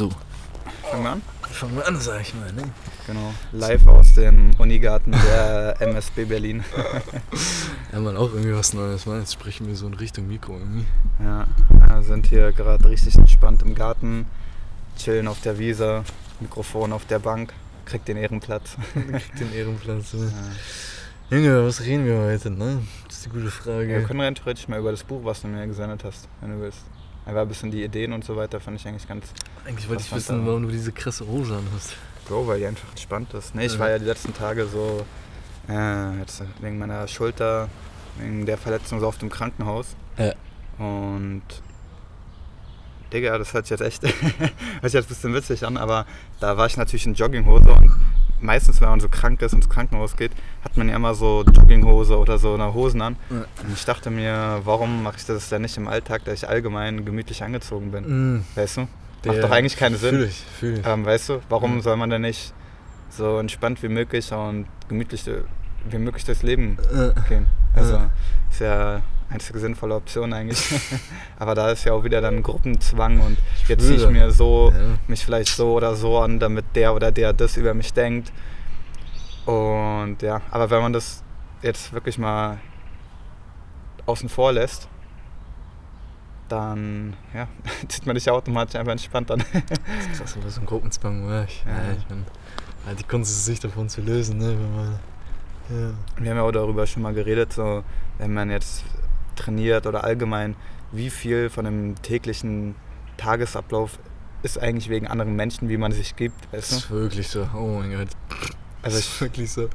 So. Fangen wir an? Fangen wir an, sag ich mal, ne? Genau. Live aus dem Unigarten der MSB Berlin. Ja, man auch irgendwie was Neues, man. Jetzt sprechen wir so in Richtung Mikro irgendwie. Ja, wir sind hier gerade richtig entspannt im Garten, chillen auf der Wiese, Mikrofon auf der Bank, kriegt den Ehrenplatz. Kriegt den Ehrenplatz. Ne? Ja. Junge, was reden wir heute, ne? Das ist die gute Frage. Wir können rein theoretisch mal über das Buch, was du mir gesendet hast, wenn du willst. Einfach ein bisschen die Ideen und so weiter, fand ich eigentlich ganz Eigentlich wollte ich wissen, warum du diese krasse Hose anhast. Bro, weil die einfach entspannt ist. Nee, ich Ja. war ja die letzten Tage so, äh, jetzt wegen meiner Schulter, wegen der Verletzung so auf dem Krankenhaus. Ja. Und Digga, das hört sich jetzt echt, hört sich jetzt ein bisschen witzig an, aber da war ich natürlich in Jogginghose und meistens, wenn man so krank ist und ins Krankenhaus geht, hat man ja immer so Jogginghose oder so eine Hosen an. Ja. Und ich dachte mir, warum mache ich das denn nicht im Alltag, dass ich allgemein gemütlich angezogen bin? Mhm. Weißt du? Macht doch eigentlich keinen Sinn. Fühl ich, fühl ich. Ähm, weißt du, warum Mhm. soll man denn nicht so entspannt wie möglich und gemütlich wie möglich durchs Leben Äh, gehen? Also Ja. ist ja einzige sinnvolle Option eigentlich. Aber da ist ja auch wieder dann Gruppenzwang und jetzt ziehe ich mir so ja. mich vielleicht so oder so an, damit der oder der das über mich denkt. Und ja, aber wenn man das jetzt wirklich mal außen vor lässt, dann ja, zieht man sich ja automatisch einfach entspannt an. Das ist krass, so ein Gruppenzwang war ich. Ja. Ja. ich mein, die Kunst ist es, sich davon zu lösen, ne? Wenn man, ja. Wir haben ja auch darüber schon mal geredet, so wenn man jetzt trainiert oder allgemein, wie viel von dem täglichen Tagesablauf ist eigentlich wegen anderen Menschen, wie man sich gibt, Das weißt du? ist wirklich so. Oh mein Gott. Also das ist wirklich so. Ja.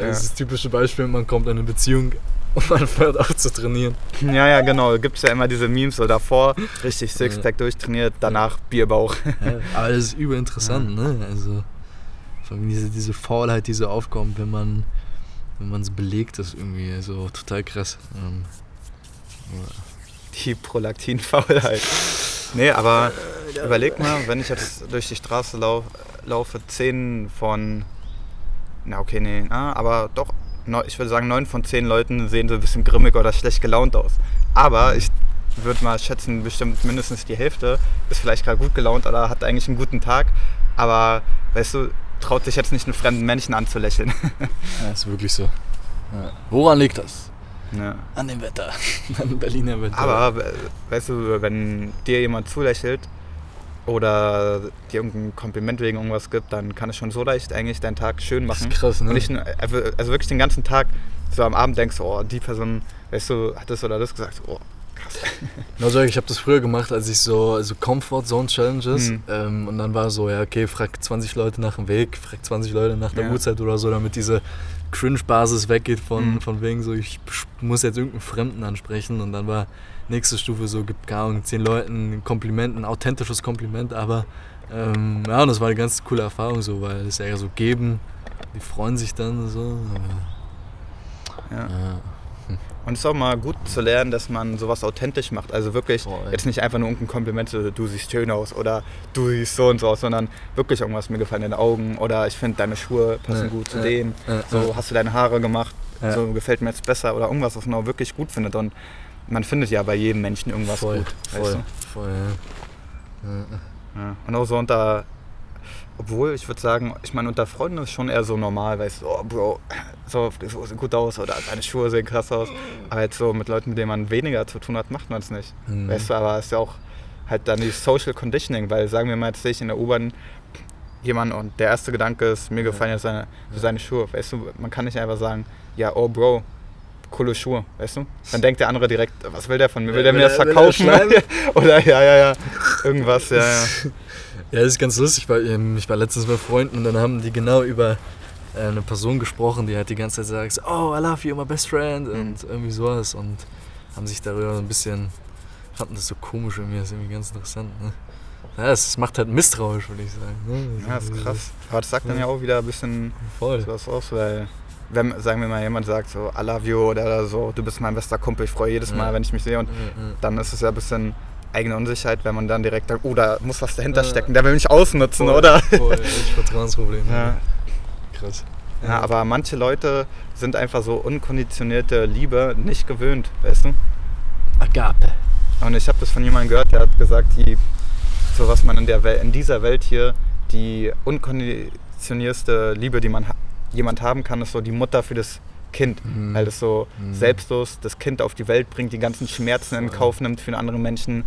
Das ist das typische Beispiel, man kommt in eine Beziehung und man hört auf zu trainieren. ja, ja, genau, gibt es ja immer diese Memes, so davor richtig Sixpack durchtrainiert, danach Bierbauch. Ja, aber das ist überinteressant, ne? Also vor allem diese, diese Faulheit, die so aufkommt, wenn man wenn man es belegt, ist irgendwie so total krass. Ähm, Die Prolaktinfaulheit. Nee, aber überleg mal, wenn ich jetzt durch die Straße lau laufe, 10 von. Na, okay, nee, ah, aber doch, ich würde sagen, 9 von 10 Leuten sehen so ein bisschen grimmig oder schlecht gelaunt aus. Aber ich würde mal schätzen, bestimmt mindestens die Hälfte ist vielleicht gerade gut gelaunt oder hat eigentlich einen guten Tag. Aber, weißt du, traut sich jetzt nicht einen fremden Menschen anzulächeln. ja, ist wirklich so. Ja. Woran liegt das? Ja. An dem Wetter. An dem Berliner Wetter. Aber weißt du, wenn dir jemand zulächelt oder dir irgendein Kompliment wegen irgendwas gibt, dann kann es schon so leicht eigentlich deinen Tag schön das machen. ist krass, ne? Und nicht, nur- also wirklich den ganzen Tag so am Abend denkst, du, oh, die Person, weißt du, hat das oder das gesagt. Oh, krass. Genau so, ich habe das früher gemacht, als ich so also Comfort Zone Challenges Mhm. ähm, und dann war so, ja okay, frag 20 Leute nach dem Weg, frag 20 Leute nach der Ja. Uhrzeit oder so, damit diese Cringe-Basis weggeht von, Mhm. von wegen so, ich muss jetzt irgendeinen Fremden ansprechen und dann war nächste Stufe so, gibt gar Ahnung, 10 Leuten ein Kompliment, ein authentisches Kompliment, aber ähm, ja, und das war eine ganz coole Erfahrung so, weil es ja so geben, die freuen sich dann so. Ja. Aber, ja. Und es ist auch mal gut zu lernen, dass man sowas authentisch macht. Also wirklich Voll. jetzt nicht einfach nur irgendein Kompliment, so, du siehst schön aus oder du siehst so und so aus, sondern wirklich irgendwas, mir gefallen deine Augen oder ich finde deine Schuhe passen Ja, gut zu ja, denen. ja, So hast du deine Haare gemacht, so gefällt mir jetzt besser oder irgendwas, was man auch wirklich gut findet. Und man findet ja bei jedem Menschen irgendwas voll, gut. voll, Weißt voll, ja. Du? ja. Und auch so unter, obwohl ich würde sagen, ich meine, unter Freunden ist schon eher so normal, weißt du, oh Bro, so, so sieht gut aus oder deine Schuhe sehen krass aus. Aber jetzt so mit Leuten, mit denen man weniger zu tun hat, macht man es nicht. Mhm. Weißt du, aber es ist ja auch halt dann die Social Conditioning, weil sagen wir mal, jetzt sehe ich in der U-Bahn jemanden und der erste Gedanke ist, mir gefallen jetzt seine, seine Schuhe. Weißt du, man kann nicht einfach sagen, ja, oh Bro, coole Schuhe, weißt du? Dann denkt der andere direkt, was will der von mir? Will der mir das er- er verkaufen? Oder ja, ja, ja, irgendwas, ja, ja. Ja, das ist ganz lustig, weil ähm, ich war letztens bei Freunden und dann haben die genau über eine Person gesprochen, die halt die ganze Zeit sagt, oh, I love you, my best friend Mhm. und irgendwie sowas und haben sich darüber so ein bisschen, fanden das so komisch irgendwie, das ist irgendwie ganz interessant. Ne? Ja, es macht halt misstrauisch, würde ich sagen. Ne? Ja, ist krass. Aber das sagt dann ja auch wieder ein bisschen Voll. sowas aus, weil wenn, sagen wir mal, jemand sagt so, I love you oder so, du bist mein bester Kumpel, ich freue jedes Mal, Ja. wenn ich mich sehe und Ja, ja. dann ist es ja ein bisschen eigene Unsicherheit, wenn man dann direkt sagt, oh, da muss was dahinter Ja. stecken, der will mich ausnutzen, Voll, oder? Voll, echt Vertrauensproblem. Ja. Krass. Ja, aber manche Leute sind einfach so unkonditionierte Liebe nicht gewöhnt, weißt du? Agape. Und ich habe das von jemandem gehört, der hat gesagt, die so was man in, der Wel in dieser Welt hier, die unkonditionierste Liebe, die man ha jemand haben kann, ist so die Mutter für das Kind. Mhm. Weil es so Mhm. selbstlos das Kind auf die Welt bringt, die ganzen Schmerzen in Kauf nimmt für andere Menschen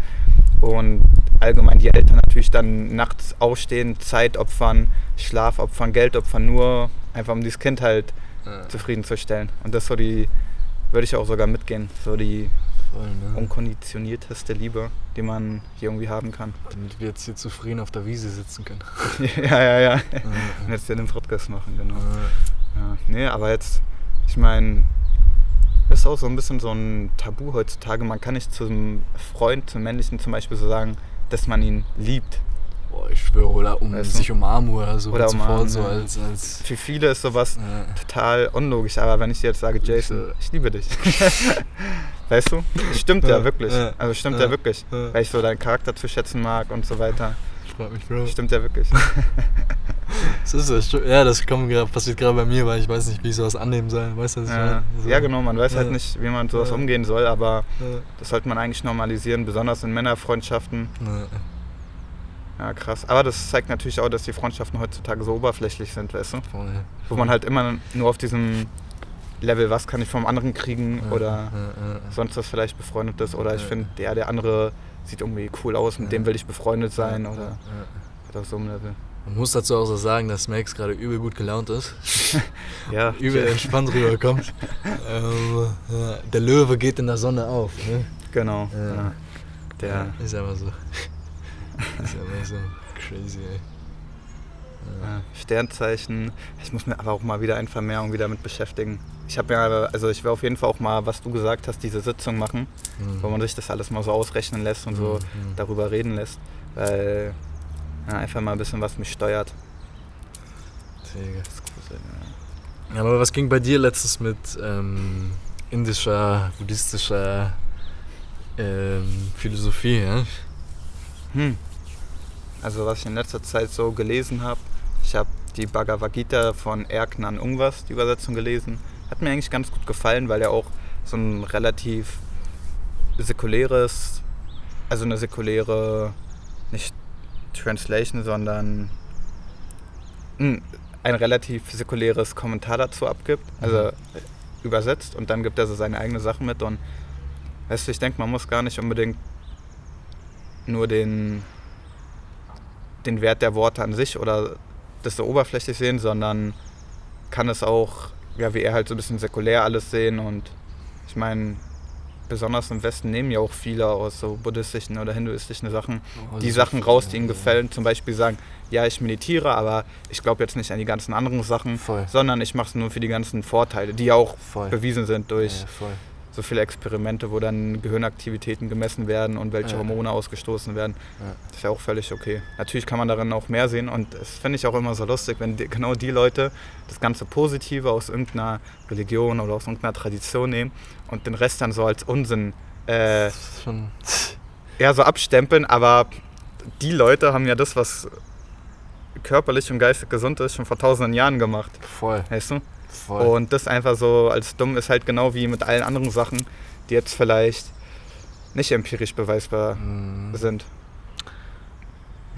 und allgemein die Eltern natürlich dann nachts aufstehen, Zeit opfern, Schlaf opfern, Geld opfern, nur einfach um dieses Kind halt Ja, zufriedenzustellen. Und das so die, würde ich auch sogar mitgehen, so die voll, ne? unkonditionierteste Liebe, die man hier irgendwie haben kann. Damit wir jetzt hier zufrieden auf der Wiese sitzen können. ja, ja, ja. Und jetzt hier den Podcast machen, genau. Ja, nee, aber jetzt, ich meine, ist auch so ein bisschen so ein Tabu heutzutage. Man kann nicht zum Freund, zum Männlichen zum Beispiel so sagen, dass man ihn liebt. Boah, ich schwöre, oder um Weißt du? sich umarmen oder so. Oder umarmen, so als. als Für viele ist sowas ja. total unlogisch, aber wenn ich dir jetzt sage, Jason, so- ich liebe dich. weißt du? Stimmt ja, Ja, wirklich. ja, Also stimmt ja, wirklich. Weil ich so deinen Charakter zu schätzen mag und so weiter. Ich frag mich, Bro. Stimmt ja wirklich. Das ist Ja, das kommt passiert gerade bei mir, weil ich weiß nicht, wie ich sowas annehmen soll. Weißt du, Ja? So. ja, genau, man weiß halt Ja. nicht, wie man sowas Ja. umgehen soll, aber Ja. das sollte man eigentlich normalisieren, besonders in Männerfreundschaften. Ja. Ja, krass. Aber das zeigt natürlich auch, dass die Freundschaften heutzutage so oberflächlich sind, weißt du? Voll. Wo man halt immer nur auf diesem Level, was kann ich vom anderen kriegen Ja, oder ja, ja. sonst was vielleicht befreundet ist oder ich Ja. finde, der, der andere sieht irgendwie cool aus, mit Ja. dem will ich befreundet sein Ja, oder ja, ja. halt auf so einem Level. Man muss dazu auch so sagen, dass Max gerade übel gut gelaunt ist. Ja, übel entspannt rüberkommt. ähm, ja, der Löwe geht in der Sonne auf. Ne? genau. Ja. Ja. Der, ist einfach so. ist einfach so crazy, ey. Ja. Sternzeichen. Ich muss mir aber auch mal wieder ein Vermehrung wieder damit beschäftigen. Ich habe ja, also ich will auf jeden Fall auch mal, was du gesagt hast, diese Sitzung machen, Mhm. wo man sich das alles mal so ausrechnen lässt und so Mhm. darüber reden lässt. Weil ja, einfach mal ein bisschen was mich steuert. Digga. Das ist gruselig, ja. Ja, aber was ging bei dir letztens mit ähm, indischer, buddhistischer ähm, Philosophie? Ja? Hm. Also was ich in letzter Zeit so gelesen habe, ich habe die Bhagavad Gita von Erknan Ungwas, die Übersetzung gelesen. Hat mir eigentlich ganz gut gefallen, weil er auch so ein relativ säkuläres, also eine säkuläre, nicht Translation, sondern hm, ein relativ säkuläres Kommentar dazu abgibt, also Mhm. übersetzt und dann gibt er so seine eigene Sachen mit und weißt du, ich denke, man muss gar nicht unbedingt nur den, den Wert der Worte an sich oder das so oberflächlich sehen, sondern kann es auch, ja, wie er halt so ein bisschen säkulär alles sehen und ich meine, besonders im Westen nehmen ja auch viele aus so buddhistischen oder hinduistischen Sachen Oh, die Sachen raus, die ihnen gefallen. Zum Beispiel sagen, ja, ich meditiere, aber ich glaube jetzt nicht an die ganzen anderen Sachen, Voll. sondern ich mache es nur für die ganzen Vorteile, die ja auch Voll. bewiesen sind durch Ja. So viele Experimente, wo dann Gehirnaktivitäten gemessen werden und welche Ja. Hormone ausgestoßen werden. Ja. Das ist ja auch völlig okay. Natürlich kann man darin auch mehr sehen und das finde ich auch immer so lustig, wenn die, genau die Leute das ganze Positive aus irgendeiner Religion oder aus irgendeiner Tradition nehmen und den Rest dann so als Unsinn äh, schon. so abstempeln, aber die Leute haben ja das, was körperlich und geistig gesund ist, schon vor tausenden Jahren gemacht, Voll. weißt du? Voll. Und das einfach so als dumm ist halt genau wie mit allen anderen Sachen, die jetzt vielleicht nicht empirisch beweisbar Mhm. sind.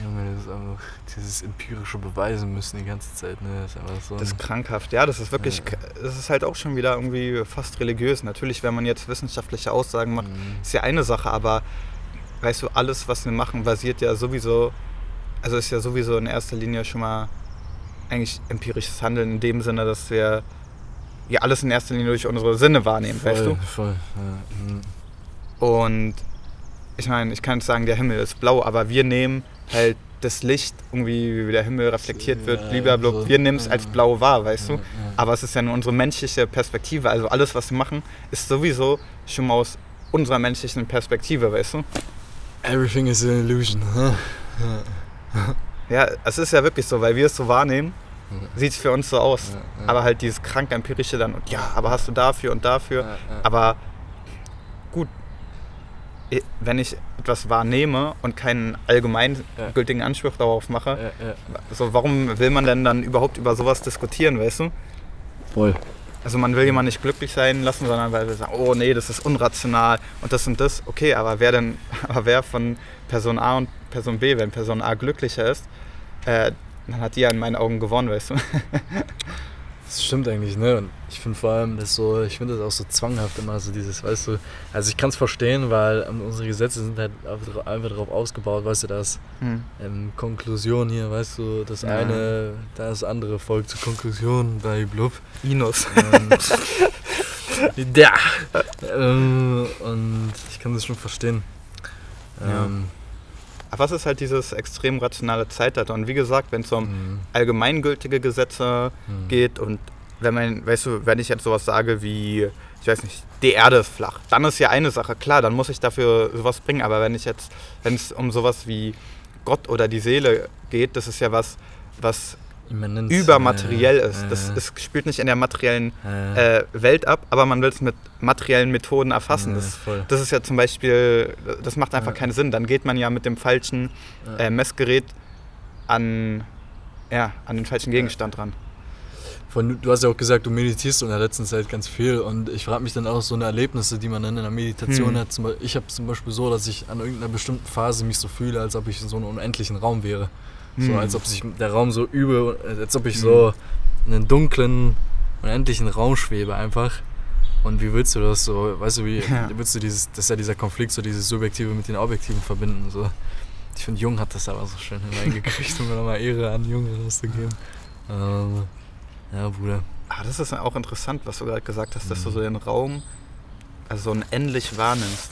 Junge, das ist einfach dieses empirische Beweisen müssen die ganze Zeit, ne? Das ist einfach so. Das ist krankhaft. Ja, das ist wirklich, Ja. das ist halt auch schon wieder irgendwie fast religiös. Natürlich, wenn man jetzt wissenschaftliche Aussagen macht, Mhm. ist ja eine Sache, aber weißt du, alles, was wir machen, basiert ja sowieso, also ist ja sowieso in erster Linie schon mal eigentlich empirisches Handeln in dem Sinne, dass wir ja alles in erster Linie durch unsere Sinne wahrnehmen, voll, weißt du? Voll. Ja. Mhm. Und ich meine, ich kann jetzt sagen, der Himmel ist blau, aber wir nehmen halt das Licht, irgendwie wie der Himmel reflektiert wird, Ja, blablabla, so. wir nehmen es als Ja. blau wahr, weißt du? Ja, ja. Aber es ist ja nur unsere menschliche Perspektive. Also alles, was wir machen, ist sowieso schon mal aus unserer menschlichen Perspektive, weißt du? Everything is an illusion. Huh? Ja. Es ist ja wirklich so, weil wir es so wahrnehmen, Ja. sieht es für uns so aus. Ja, ja. Aber halt dieses krank empirische dann, und ja, aber hast du dafür und dafür. Ja. Aber gut, wenn ich etwas wahrnehme und keinen allgemeingültigen Anspruch darauf mache, so warum will man denn dann überhaupt über sowas diskutieren, weißt du? Voll. Also man will jemanden nicht glücklich sein lassen, sondern weil wir sagen, oh nee, das ist unrational und das und das. Okay, aber wer denn, aber wer von Person A und Person B, wenn Person A glücklicher ist, äh, dann hat die ja in meinen Augen gewonnen, weißt du. Das stimmt eigentlich, ne? Und ich finde vor allem das so, ich finde das auch so zwanghaft immer, so dieses, weißt du, also ich kann es verstehen, weil ähm, unsere Gesetze sind halt einfach darauf ausgebaut, weißt du, dass hm. ähm, Konklusion hier, weißt du, das ja. eine, das andere folgt zur Konklusion bei Blub. Minus. Ähm, ja. Ähm, und ich kann das schon verstehen. Ja. Aber was ist halt dieses extrem rationale Zeitalter? Und wie gesagt, wenn es um mhm. allgemeingültige Gesetze mhm. geht und wenn man, weißt du, wenn ich jetzt sowas sage wie, ich weiß nicht, die Erde ist flach, dann ist ja eine Sache, klar, dann muss ich dafür sowas bringen. Aber wenn ich jetzt, wenn es um sowas wie Gott oder die Seele geht, das ist ja was, was übermateriell äh, ist. Das, das spielt nicht in der materiellen äh, Welt ab, aber man will es mit materiellen Methoden erfassen. Das, das, ist ja zum Beispiel, das macht einfach keinen Sinn. Dann geht man ja mit dem falschen äh, Messgerät an, ja, an den falschen Gegenstand ran. Von, du hast ja auch gesagt, du meditierst in der letzten Zeit ganz viel und ich frage mich dann auch so eine Erlebnisse, die man dann in der Meditation hm. hat. Ich habe zum Beispiel so, dass ich an irgendeiner bestimmten Phase mich so fühle, als ob ich in so einem unendlichen Raum wäre. So hm. als ob sich der Raum so über, als ob ich hm. so in einen dunklen, unendlichen Raum schwebe einfach. Und wie willst du das so, weißt du, wie ja. willst du dieses, das ist ja dieser Konflikt, so dieses Subjektive mit den Objektiven verbinden. So. Ich finde, Jung hat das aber so schön hineingekriegt, um mir nochmal Ehre an Jung rauszugeben. Ähm, ja, Bruder. Ah, das ist auch interessant, was du gerade gesagt hast, dass du hm. so den Raum also so unendlich wahrnimmst.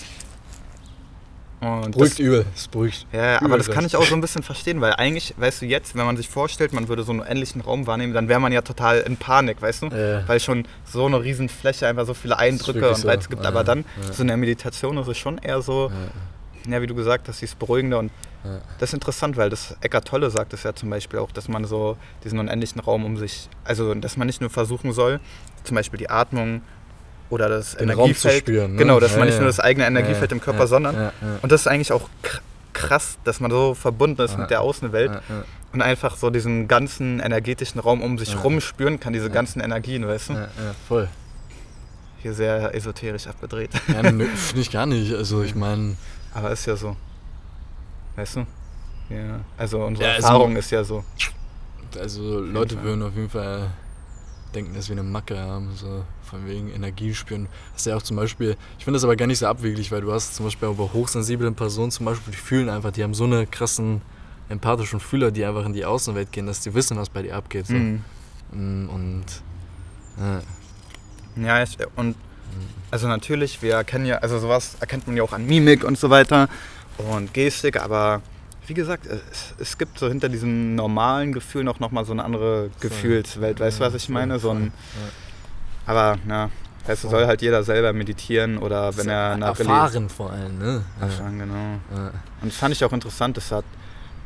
Und beruhigt das, übel, es beruhigt. Ja, übel aber das kann ich auch so ein bisschen verstehen, weil eigentlich, weißt du, jetzt, wenn man sich vorstellt, man würde so einen ähnlichen Raum wahrnehmen, dann wäre man ja total in Panik, weißt du? Ja. Weil schon so eine riesen Fläche einfach so viele Eindrücke und Reize so. gibt. Ja. Aber dann, ja. so in der Meditation ist es schon eher so, ja, wie du gesagt hast, dieses Beruhigende und das ist interessant, weil das Eckart Tolle sagt es ja zum Beispiel auch, dass man so diesen unendlichen Raum um sich, also dass man nicht nur versuchen soll, zum Beispiel die Atmung oder das Den Energiefeld. Spüren, ne? Genau, dass ja, man nicht ja. nur das eigene Energiefeld im Körper, sondern. Und das ist eigentlich auch krass, dass man so verbunden ist mit der Außenwelt und einfach so diesen ganzen energetischen Raum um sich rum spüren kann, diese ganzen Energien, weißt du? Ja, voll. Hier sehr esoterisch abgedreht. Ja, finde ich gar nicht. Also ich meine. Aber ist ja so. Weißt du? Ja. Also unsere ja, also, Erfahrung ist ja so. Also Leute würden auf jeden Fall denken, dass wir eine Macke haben, so von wegen Energie spüren. Das ist ja auch zum Beispiel, ich finde das aber gar nicht so abwegig, weil du hast zum Beispiel bei hochsensiblen Personen zum Beispiel, die fühlen einfach, die haben so eine krassen empathischen Fühler, die einfach in die Außenwelt gehen, dass die wissen, was bei dir abgeht. So. Mhm. Mm, und ja, ja ich, und also natürlich, wir erkennen ja, also sowas erkennt man ja auch an Mimik und so weiter und Gestik, aber wie gesagt, es, es, gibt so hinter diesem normalen Gefühl noch, noch mal so eine andere Gefühlswelt. Weißt du, was ich meine? So ein, aber, ja, weißt du, soll halt jeder selber meditieren oder wenn er nach Erfahren vor allem, ne? Erfahren, genau. Und das fand ich auch interessant, das hat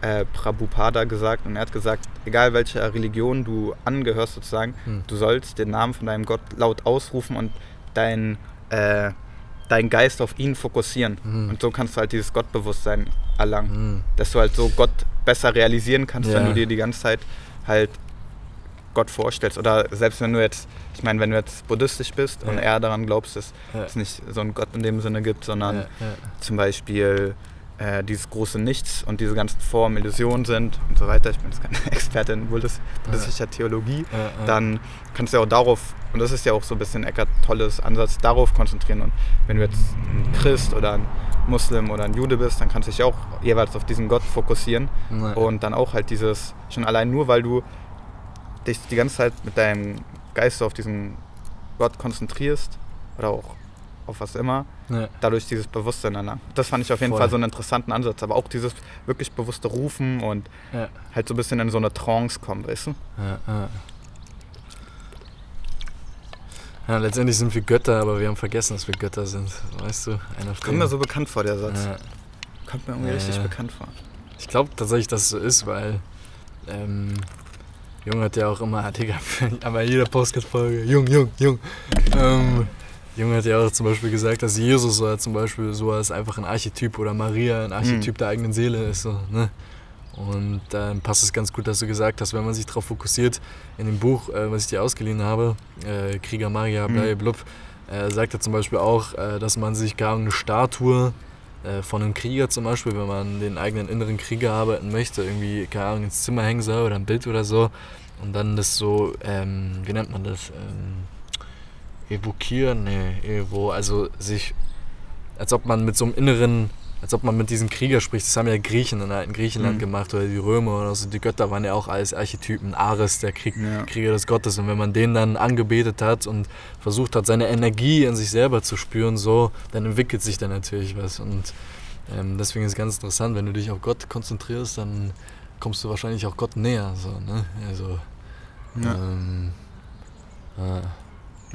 äh, Prabhupada gesagt und er hat gesagt, egal welcher Religion du angehörst sozusagen, hm. du sollst den Namen von deinem Gott laut ausrufen und dein äh, deinen Geist auf ihn fokussieren. Mhm. Und so kannst du halt dieses Gottbewusstsein erlangen. Mhm. Dass du halt so Gott besser realisieren kannst, ja. wenn du dir die ganze Zeit halt Gott vorstellst. Oder selbst wenn du jetzt, ich meine, wenn du jetzt buddhistisch bist ja. und eher daran glaubst, dass ja. es nicht so einen Gott in dem Sinne gibt, sondern zum Beispiel äh, dieses große Nichts und diese ganzen Formen Illusionen sind und so weiter. Ich bin jetzt keine Expertin in buddhistischer Theologie. Dann kannst du ja auch darauf, und das ist ja auch so ein bisschen Eckart tolles Ansatz, darauf konzentrieren. Und wenn du jetzt ein Christ oder ein Muslim oder ein Jude bist, dann kannst du dich auch jeweils auf diesen Gott fokussieren. Und dann auch halt dieses, schon allein nur, weil du dich die ganze Zeit mit deinem Geist auf diesen Gott konzentrierst oder auch auf was immer, ja. dadurch dieses Bewusstsein erlangen. Das fand ich auf jeden Voll. Fall so einen interessanten Ansatz. Aber auch dieses wirklich bewusste Rufen und ja. halt so ein bisschen in so eine Trance kommen, weißt du? Ja, ja. Letztendlich sind wir Götter, aber wir haben vergessen, dass wir Götter sind. Weißt du? Einer Kommt mir so bekannt vor, der Satz. Ja. Kommt mir irgendwie ja. richtig bekannt vor. Ich glaube tatsächlich, dass es so ist, weil ähm, Jung hat ja auch immer, Digga, aber jeder Podcast-Folge, Jung, Jung, Jung. Ähm, Jung hat ja auch zum Beispiel gesagt, dass Jesus so zum Beispiel so als einfach ein Archetyp oder Maria ein Archetyp mhm. der eigenen Seele ist. So, ne? Und dann passt es ganz gut, dass du gesagt hast, wenn man sich darauf fokussiert, in dem Buch, äh, was ich dir ausgeliehen habe, äh, Krieger Maria, mhm. blub, äh, sagt er zum Beispiel auch, äh, dass man sich gar eine Statue äh, von einem Krieger zum Beispiel, wenn man den eigenen inneren Krieger arbeiten möchte, irgendwie, keine Ahnung, ins Zimmer hängen soll oder ein Bild oder so und dann das so, ähm, wie nennt man das, ähm, evokieren, nee, evo, also sich, als ob man mit so einem inneren als ob man mit diesem Krieger spricht. Das haben ja Griechen in alten Griechenland mhm. gemacht oder die Römer oder so. Die Götter waren ja auch alles Archetypen. Ares, der Krieg, ja. Krieger des Gottes. Und wenn man den dann angebetet hat und versucht hat, seine Energie in sich selber zu spüren, so, dann entwickelt sich da natürlich was. Und ähm, deswegen ist es ganz interessant, wenn du dich auf Gott konzentrierst, dann kommst du wahrscheinlich auch Gott näher. So, ne? Also, ja. Ähm, äh.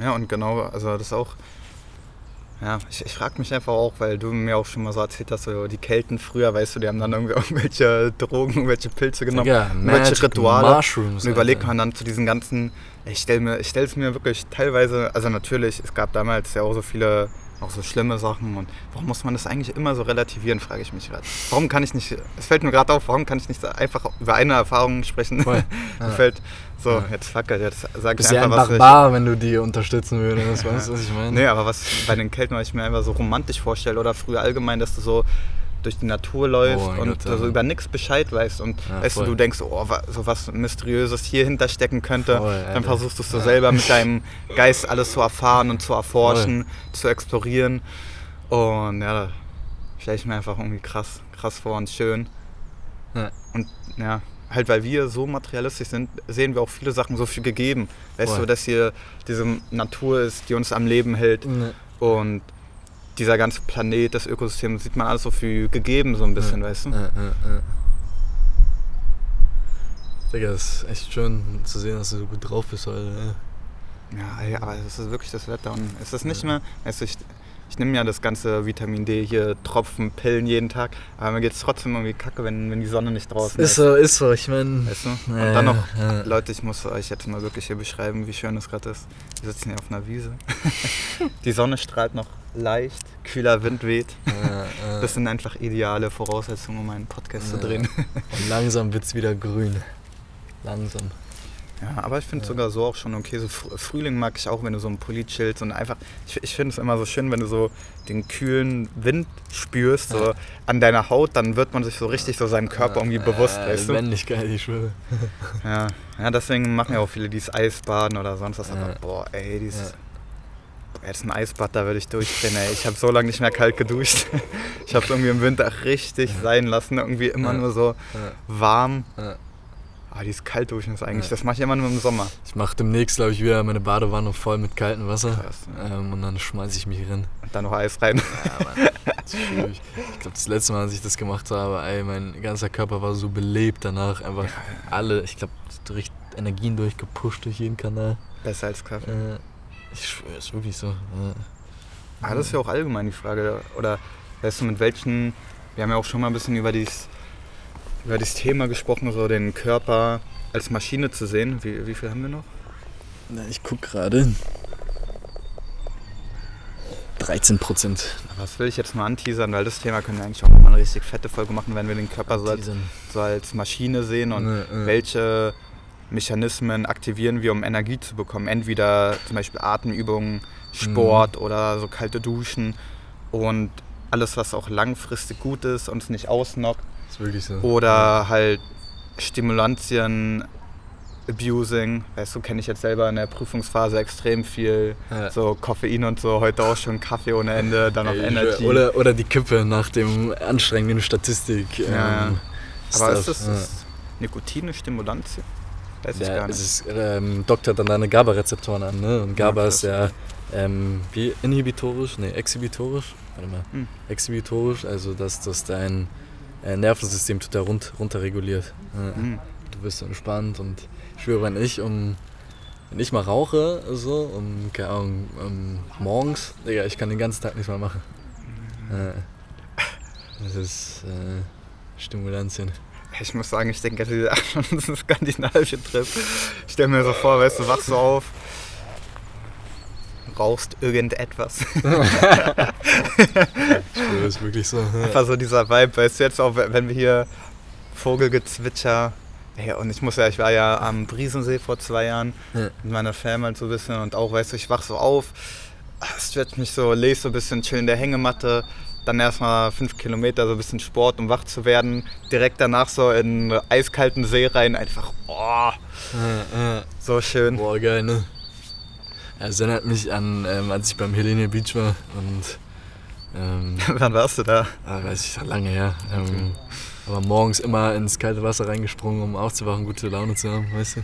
Ja, und genau, also das auch ja, ich, ich frage mich einfach auch, weil du mir auch schon mal so erzählt hast, so die Kelten früher, weißt du, die haben dann irgendwie irgendwelche Drogen, irgendwelche Pilze genommen, ja, irgendwelche Rituale. Mushrooms, und überlegt man dann zu diesen ganzen, ich stelle es mir wirklich teilweise, also natürlich, es gab damals ja auch so viele auch so schlimme Sachen. Und warum muss man das eigentlich immer so relativieren, frage ich mich gerade. Warum kann ich nicht, es fällt mir gerade auf, warum kann ich nicht einfach über eine Erfahrung sprechen? Voll. Ja. fällt, so, ja. jetzt fuck it, jetzt sag ich einfach, was Barbar, ich, wenn du die unterstützen würdest, weißt du, was ich meine? Nee, aber was bei den Kelten, was ich mir einfach so romantisch vorstelle oder früher allgemein, dass du so durch die Natur läufst oh und Gott, so über nichts Bescheid weißt und ja, weißt du, du denkst, oh, so was Mysteriöses hier hinterstecken könnte, voll, dann versuchst du es so selber mit deinem Geist alles zu erfahren und zu erforschen, voll. zu explorieren und ja, stelle ich mir einfach irgendwie krass, krass vor und schön. Ja. Und ja, halt weil wir so materialistisch sind, sehen wir auch viele Sachen so viel gegeben. Weißt voll. du, dass hier diese Natur ist, die uns am Leben hält nee. und dieser ganze Planet, das Ökosystem, sieht man alles so viel gegeben, so ein bisschen, ja, weißt du? Ja, ja, ja. Digga, ist echt schön zu sehen, dass du so gut drauf bist heute. Ja, ey, aber es ist wirklich das Wetter und es ist nicht mehr, weißt du, ich, nehme ja das ganze Vitamin D hier, Tropfen, Pillen jeden Tag, aber mir geht es trotzdem irgendwie kacke, wenn, wenn die Sonne nicht draußen ist. Ist so, ist so, ich meine. Weißt du? Und dann noch, äh. Leute, ich muss euch jetzt mal wirklich hier beschreiben, wie schön es gerade ist. Wir sitzen hier auf einer Wiese. die Sonne strahlt noch leicht, kühler Wind weht. Äh, das sind einfach ideale Voraussetzungen, um einen Podcast zu drehen. Und langsam wird es wieder grün. Langsam. Ja, aber ich finde es ja. sogar so auch schon okay. So Frühling mag ich auch, wenn du so ein Pulli chillst und einfach, ich, ich finde es immer so schön, wenn du so den kühlen Wind spürst, so ja. an deiner Haut, dann wird man sich so richtig so seinem Körper irgendwie bewusst, ja, weißt du? Männlichkeit, ich schwöre. ja. ja, deswegen machen ja auch viele dieses Eisbaden oder sonst was. Aber boah, ey, dieses... Jetzt ein Eisbad, da würde ich durchdrehen, ey. Ich habe so lange nicht mehr kalt geduscht. Ich habe es irgendwie im Winter richtig sein lassen. Irgendwie immer nur so warm. Ah, dieses Kaltduschen ist eigentlich, ja. das mache ich immer nur im Sommer. Ich mache demnächst, glaube ich, wieder meine Badewanne voll mit kaltem Wasser. Krass, ähm, und dann schmeiße ich mich rein. Und dann noch Eis rein. Ja, Mann. Das ich glaube, das letzte Mal, als ich das gemacht habe, ey, mein ganzer Körper war so belebt danach. Einfach alle, ich glaube, durch Energien durchgepusht durch jeden Kanal. Besser als Kaffee. Äh, ich schwöre, ist wirklich so. Ja. Ah, das ist ja auch allgemein die Frage. Oder weißt du, mit welchen. Wir haben ja auch schon mal ein bisschen über dieses über das Thema gesprochen, so den Körper als Maschine zu sehen. Wie, wie viel haben wir noch? Na, ich gucke gerade. 13 Prozent. Das will ich jetzt mal anteasern, weil das Thema können wir eigentlich auch mal eine richtig fette Folge machen, wenn wir den Körper so als, so als Maschine sehen und ne, äh. welche Mechanismen aktivieren wir, um Energie zu bekommen. Entweder zum Beispiel Atemübungen, Sport mhm. oder so kalte Duschen und alles, was auch langfristig gut ist, und es nicht ausnockt, ist wirklich so. Oder halt Stimulantien, Abusing. Weißt du, kenne ich jetzt selber in der Prüfungsphase extrem viel. Ja. So Koffein und so, heute auch schon Kaffee ohne Ende, dann noch Ey, Energy. Oder, oder die Kippe nach dem anstrengenden Statistik. Ja, ähm, Aber ist das, ja. das Nikotin eine Stimulantien? Weiß ja, ich gar nicht. Es ist, ähm, dockt dann deine GABA-Rezeptoren an. Ne? Und GABA ja, ist ja ähm, wie inhibitorisch, nee, exhibitorisch. Warte mal. Hm. Exhibitorisch, also dass das dein Nervensystem total rund, runterreguliert. Äh, mhm. Du bist entspannt und ich schwöre, wenn ich um wenn ich mal rauche, so, um, keine Ahnung, um, morgens, Digga, ich kann den ganzen Tag nichts mehr machen. Mhm. Äh, das ist äh, Stimulantien. Ich muss sagen, ich denke, diese 8 Stunden skandinavische Trip. Ich stelle mir so vor, weißt du, wachst so auf, rauchst irgendetwas. das ist wirklich so. Einfach so dieser Vibe, weißt du, jetzt auch, wenn wir hier Vogelgezwitscher. Ja, und ich muss ja, ich war ja am Briesensee vor zwei Jahren ja. mit meiner Family so ein bisschen und auch, weißt du, ich wach so auf, stretch mich so, lese so ein bisschen, chill in der Hängematte, dann erstmal fünf Kilometer so ein bisschen Sport, um wach zu werden. Direkt danach so in einen eiskalten See rein, einfach, oh, ja. so schön. Boah, geil, ne? Ja, es erinnert mich an, ähm, als ich beim Helene Beach war und ähm, Wann warst du da? ah, weiß ich, lange her. Ähm, aber morgens immer ins kalte Wasser reingesprungen, um aufzuwachen, gute Laune zu haben, weißt du?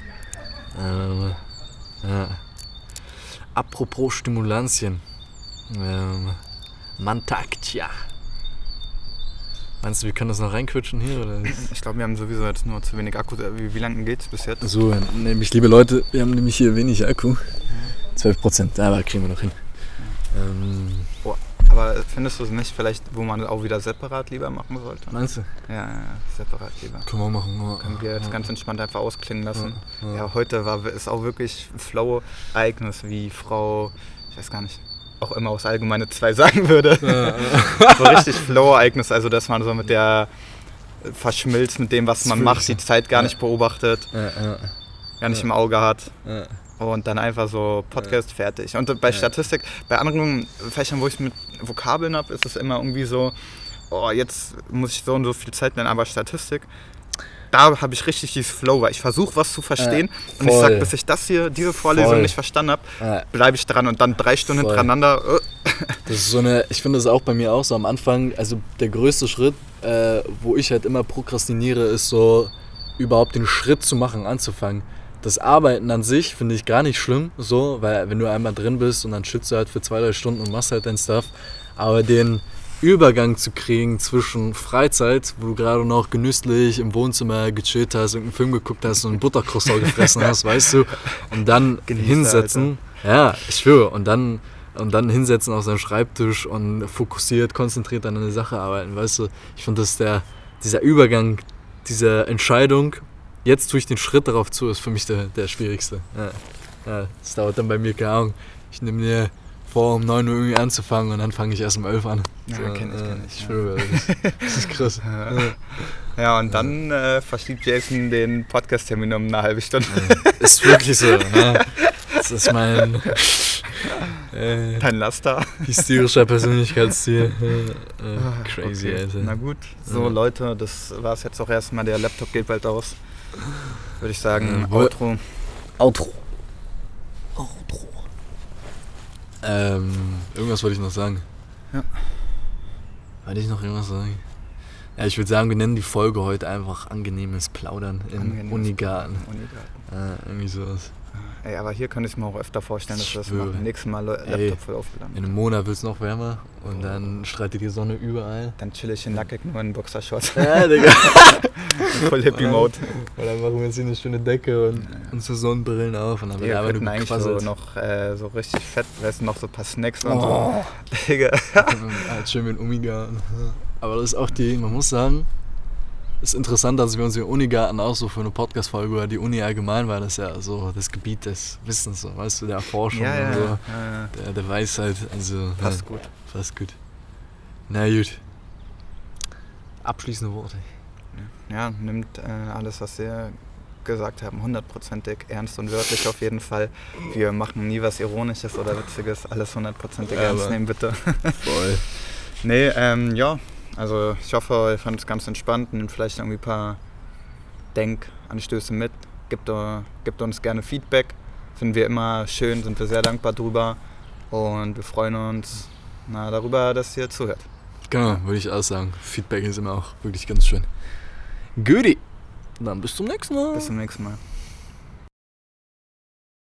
Ähm, ja. Apropos Stimulantien. Ähm, Mantaktia. Meinst du, wir können das noch reinquetschen hier? Oder? Ich glaube, wir haben sowieso jetzt nur zu wenig Akku. Wie, wie lange geht's bis jetzt? So, nämlich, liebe Leute, wir haben nämlich hier wenig Akku. 12 Prozent, aber kriegen wir noch hin. Ähm, Aber findest du es nicht vielleicht, wo man auch wieder separat lieber machen sollte? meinst du? Ja, ja, ja, separat lieber. Können wir machen. Ja. Können wir jetzt ganz entspannt einfach ausklingen lassen. Ja, ja. Ja, heute war ist auch wirklich ein Flow-Ereignis, wie Frau, ich weiß gar nicht, auch immer aufs Allgemeine zwei sagen würde. Ja, ja. so richtig Flow-Ereignis, also dass man so mit der verschmilzt mit dem, was man macht, die. Zeit gar Ja. nicht beobachtet, Ja, ja, gar nicht Ja. im Auge hat. Ja. Und dann einfach so Podcast fertig. Und bei Ja. Statistik, bei anderen Fächern, wo ich mit Vokabeln habe, ist es immer irgendwie so, oh, jetzt muss ich so und so viel Zeit nennen, aber Statistik, da habe ich richtig dieses Flow, weil ich versuche was zu verstehen und ich sage, bis ich das hier, diese Vorlesung Voll. nicht verstanden habe, Ja, bleibe ich dran und dann drei Stunden Voll. hintereinander. äh, Das ist so eine, ich finde das auch bei mir auch so am Anfang, also der größte Schritt, äh, wo ich halt immer prokrastiniere, ist so überhaupt den Schritt zu machen, anzufangen. Das Arbeiten an sich finde ich gar nicht schlimm, so, weil wenn du einmal drin bist und dann schützt du halt für zwei, drei Stunden und machst halt dein Stuff. Aber den Übergang zu kriegen zwischen Freizeit, wo du gerade noch genüsslich im Wohnzimmer gechillt hast, irgendeinen Film geguckt hast und einen Butterkroissant gefressen hast, weißt du, und dann Genießer, hinsetzen. Ja, ich schwöre. Und dann, und dann hinsetzen auf seinen Schreibtisch und fokussiert, konzentriert an eine Sache arbeiten, weißt du. Ich finde, dass der, dieser Übergang, diese Entscheidung, jetzt tue ich den Schritt darauf zu, ist für mich der, der schwierigste. Ja. Ja, das dauert dann bei mir, keine Ahnung. Ich nehme mir vor, um 9 Uhr irgendwie anzufangen und dann fange ich erst um 11 an. Ja, kenn ich, ja, kenn ich, Ich schwöre, das, das ist krass. Ja. Ja, und dann äh, verschiebt Jason den Podcast-Termin um eine halbe Stunde. Ist wirklich so. Ne? Das ist mein äh, Dein Laster. hysterischer Persönlichkeitsstil. Äh, äh, crazy, Okay. Alter. Na gut, so Ja. Leute, das war es jetzt auch erstmal. Der Laptop geht bald aus. Würde ich sagen, wohl- Outro. Outro. Outro. Ähm, irgendwas wollte ich noch sagen. Ja. Wollte ich noch irgendwas sagen? Ja, ich würde sagen, wir nennen die Folge heute einfach angenehmes Plaudern im Angenehmes Unigarten. Unigarten. Äh, irgendwie sowas. Ey, aber hier könnte ich mir auch öfter vorstellen, dass wir das machen. Nächstes Mal Ey. Laptop voll aufgeladen. In einem Monat wird es noch wärmer und dann streitet die Sonne überall. Dann chill ich in nackig nur in Boxershorts. Ja, Digga. voll Hippie-Mode. Und dann machen wir uns hier eine schöne Decke und unsere Sonnenbrillen auf und dann wird könnten nur eigentlich so noch äh, so richtig fett, du, noch so ein paar Snacks und Oh. so. Digga. halt schön mit Unigarten. Aber das ist auch die, man muss sagen, ist interessant, dass wir uns im Unigarten auch so für eine Podcast-Folge über die Uni allgemein, weil das ja so das Gebiet des Wissens, so, weißt du, der Erforschung Ja, ja, und so. ja, ja. Der, der Weisheit, also. Passt ja, gut. Fast gut. Na gut. Abschließende Worte. Ja, nimmt äh, alles, was wir gesagt haben, hundertprozentig ernst und wörtlich auf jeden Fall. Wir machen nie was Ironisches oder Witziges, alles hundertprozentig Ja, ernst nehmen, bitte. Voll. Nee, ähm, ja, also ich hoffe, ihr fandet es ganz entspannt und nehmt vielleicht irgendwie ein paar Denkanstöße mit. Gebt, äh, gebt uns gerne Feedback. Finden wir immer schön, sind wir sehr dankbar drüber. Und wir freuen uns na, darüber, dass ihr zuhört. Genau, würde ich auch sagen. Feedback ist immer auch wirklich ganz schön. Goodie. Dann bis zum nächsten Mal. Bis zum nächsten Mal.